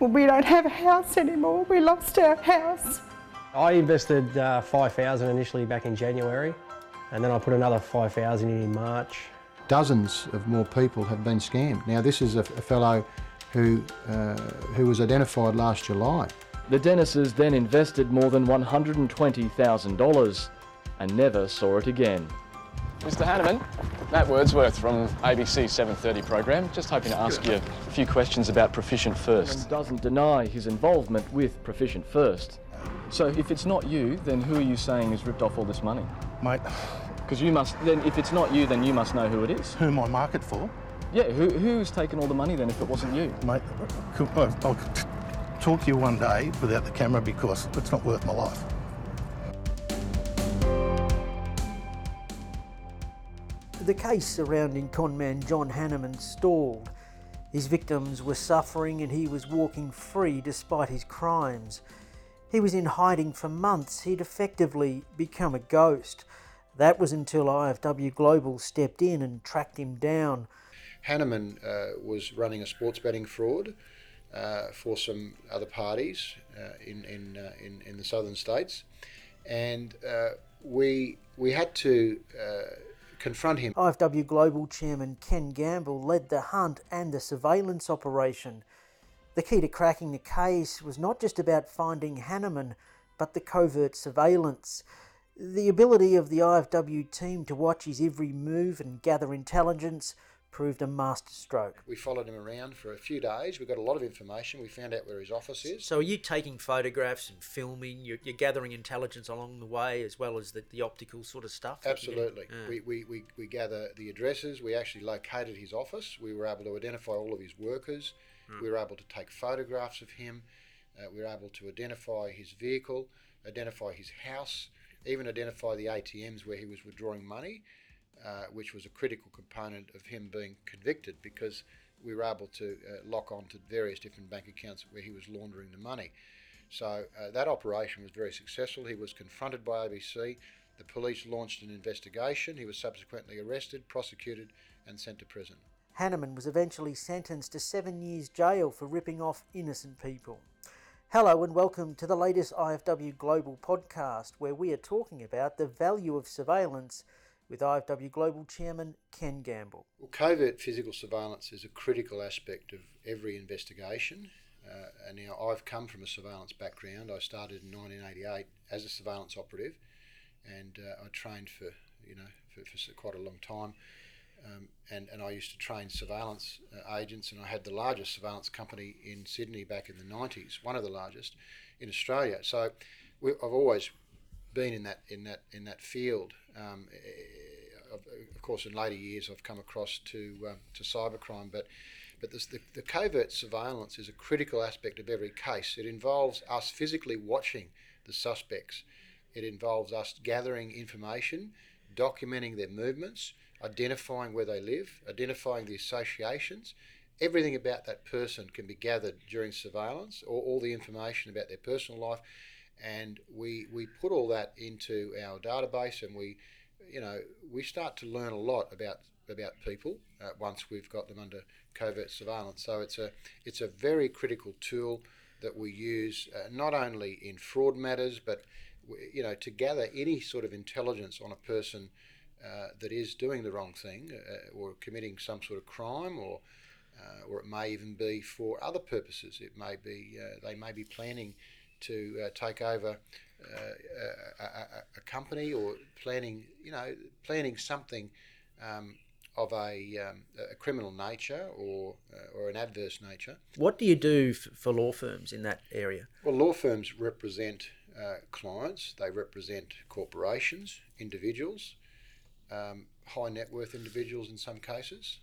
Well, we don't have a house anymore. We lost our house. I invested uh, 5000 initially back in January and then I put another 5000 in in March. Dozens of more people have been scammed. Now this is a, a fellow who, uh, who was identified last July. The Dennises then invested more than $120,000 and never saw it again. Mr Hanneman, Matt Wordsworth from ABC 730 program. Just hoping to ask you a few questions about Proficient First. And doesn't deny his involvement with Proficient First. So if it's not you, then who are you saying has ripped off all this money? Mate, Because you must, then if it's not you, then you must know who it is. who am I market for? Yeah, who, who's taken all the money then if it wasn't you? Mate, I'll I'll talk to you one day without the camera because it's not worth my life. The case surrounding conman John Hanneman stalled. His victims were suffering and he was walking free despite his crimes. He was in hiding for months. He'd effectively become a ghost. That was until IFW Global stepped in and tracked him down. Hanneman uh, was running a sports betting fraud uh, for some other parties uh, in in, uh, in in the southern states, and uh, we we had to uh, confront him. IFW Global Chairman Ken Gamble led the hunt and the surveillance operation. The key to cracking the case was not just about finding Hanneman, but the covert surveillance. The ability of the IFW team to watch his every move and gather intelligence proved a masterstroke. We followed him around for a few days. We got a lot of information. We found out where his office is. So, are you taking photographs and filming? You're, you're gathering intelligence along the way as well as the, the optical sort of stuff? that you're getting? Absolutely. Yeah. We, we, we, we gather the addresses. We actually located his office. We were able to identify all of his workers. We were able to take photographs of him. Uh, we were able to identify his vehicle, identify his house, even identify the ATMs where he was withdrawing money, uh, which was a critical component of him being convicted because we were able to uh, lock on to various different bank accounts where he was laundering the money. So uh, that operation was very successful. He was confronted by ABC. The police launched an investigation. He was subsequently arrested, prosecuted, and sent to prison. Hanneman was eventually sentenced to seven years jail for ripping off innocent people. Hello and welcome to the latest IFW Global podcast, where we are talking about the value of surveillance with IFW Global Chairman Ken Gamble. Well, covert physical surveillance is a critical aspect of every investigation. Uh, and now I've come from a surveillance background. I started in 1988 as a surveillance operative, and uh, I trained for you know for, for quite a long time. Um, and, and I used to train surveillance uh, agents, and I had the largest surveillance company in Sydney back in the 90s, one of the largest in Australia. So we, I've always been in that in that in that field. Um, course, in later years, I've come across to um, to cybercrime, but but this, the, the covert surveillance is a critical aspect of every case. It involves us physically watching the suspects. It involves us gathering information, documenting their movements, identifying where they live, identifying the associations. Everything about that person can be gathered during surveillance, or all the information about their personal life, and we we put all that into our database, and we, you know, we start to learn a lot about about people uh, once we've got them under covert surveillance. So it's a it's a very critical tool that we use uh, not only in fraud matters, but you know to gather any sort of intelligence on a person uh, that is doing the wrong thing uh, or committing some sort of crime or. Uh, or it may even be for other purposes. It may be uh, they may be planning to uh, take over uh, a, a, a company or planning, you know, planning something um, of a, um, a criminal nature or uh, or an adverse nature. What do you do f- for law firms in that area? Well, law firms represent uh, clients. They represent corporations, individuals, um, high net worth individuals in some cases,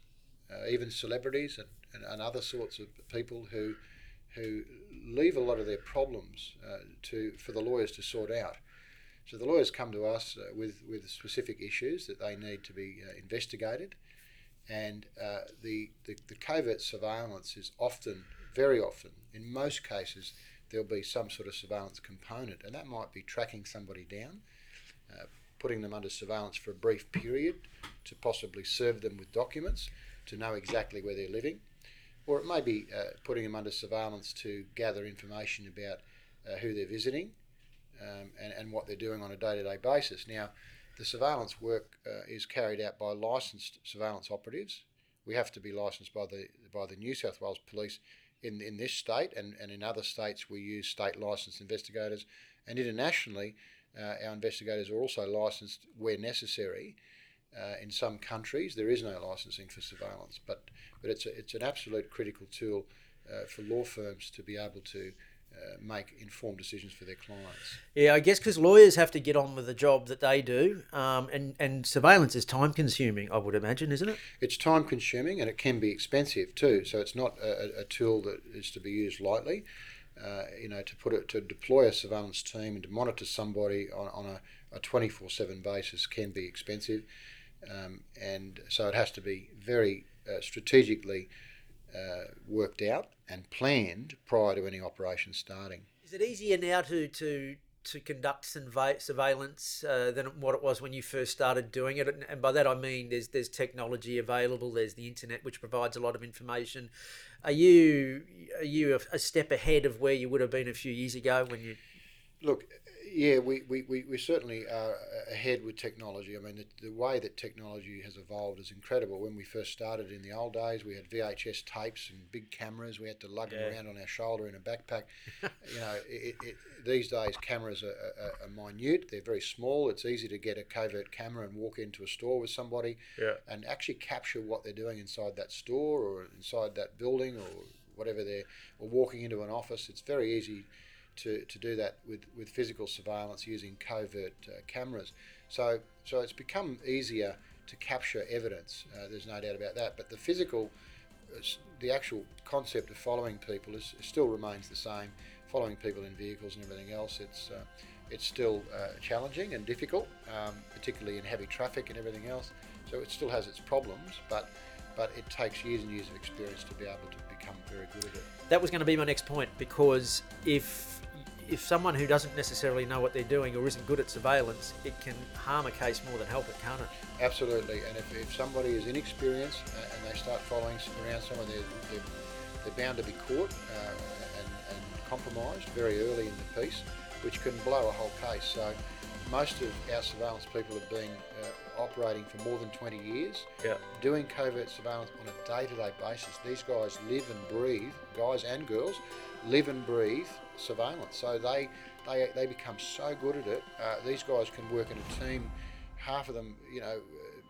uh, even celebrities and, and, and other sorts of people who who leave a lot of their problems uh, to for the lawyers to sort out. So the lawyers come to us uh, with with specific issues that they need to be uh, investigated, and uh, the, the the covert surveillance is often, very often, in most cases, there'll be some sort of surveillance component, and that might be tracking somebody down, uh, putting them under surveillance for a brief period to possibly serve them with documents to know exactly where they're living. Or it may be uh, putting them under surveillance to gather information about uh, who they're visiting um, and, and what they're doing on a day to day basis. Now, the surveillance work uh, is carried out by licensed surveillance operatives. We have to be licensed by the by the New South Wales Police in in this state, and, and in other states we use state licensed investigators, and internationally uh, our investigators are also licensed where necessary. Uh, in some countries, there is no licensing for surveillance, but but it's a, it's an absolute critical tool uh, for law firms to be able to uh, make informed decisions for their clients. Yeah, I guess because lawyers have to get on with the job that they do, um, and and surveillance is time consuming. I would imagine, isn't it? It's time consuming and it can be expensive too. So it's not a, a tool that is to be used lightly. Uh, you know, to put it to deploy a surveillance team and to monitor somebody on, on a twenty four seven basis can be expensive, um, and so it has to be very uh, strategically uh, worked out and planned prior to any operation starting. Is it easier now to to to conduct surveillance uh, than what it was when you first started doing it? And by that I mean there's there's technology available, there's the internet which provides a lot of information. Are you are you a, step ahead of where you would have been a few years ago when you? Look, yeah, we, we, we, we certainly are ahead with technology. I mean, the, the way that technology has evolved is incredible. When we first started in the old days, we had VHS tapes and big cameras. We had to lug yeah. them around on our shoulder in a backpack. you know, it, it, these days cameras are, are, are, minute. They're very small. It's easy to get a covert camera and walk into a store with somebody yeah. and actually capture what they're doing inside that store or inside that building or whatever they're, or walking into an office. It's very easy to, to do that with, with physical surveillance using covert uh, cameras. So, so it's become easier to capture evidence. Uh, there's no doubt about that. But the physical, uh, the actual concept of following people is, still remains the same. Following people in vehicles and everything else, it's uh, it's still uh, challenging and difficult, um, particularly in heavy traffic and everything else. So it still has its problems, but but it takes years and years of experience to be able to become very good at it. That was going to be my next point because if if someone who doesn't necessarily know what they're doing or isn't good at surveillance, it can harm a case more than help it, can't it? Absolutely. And if, if somebody is inexperienced uh, and they start following around someone, they're, they're, they're bound to be caught uh, and, and compromised very early in the piece, which can blow a whole case. So most of our surveillance people have been uh, operating for more than 20 years, yeah. doing covert surveillance on a day-to-day basis. These guys live and breathe, guys and girls, live and breathe surveillance. So they they, they become so good at it. Uh, these guys can work in a team. Half of them, you know,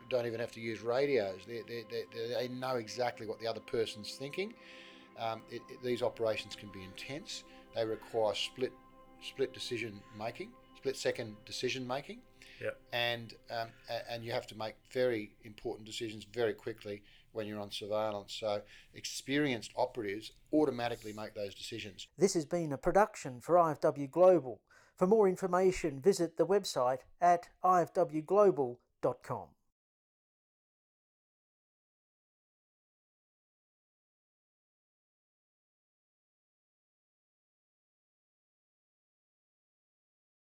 don't even have to use radios. They, they, they, they know exactly what the other person's thinking. Um, it, it, these operations can be intense. They require split split decision making, split second decision making. Yep. And um, and you have to make very important decisions very quickly when you're on surveillance. So experienced operatives automatically make those decisions. This has been a production for IFW Global. For more information, visit the website at ifwglobal.com.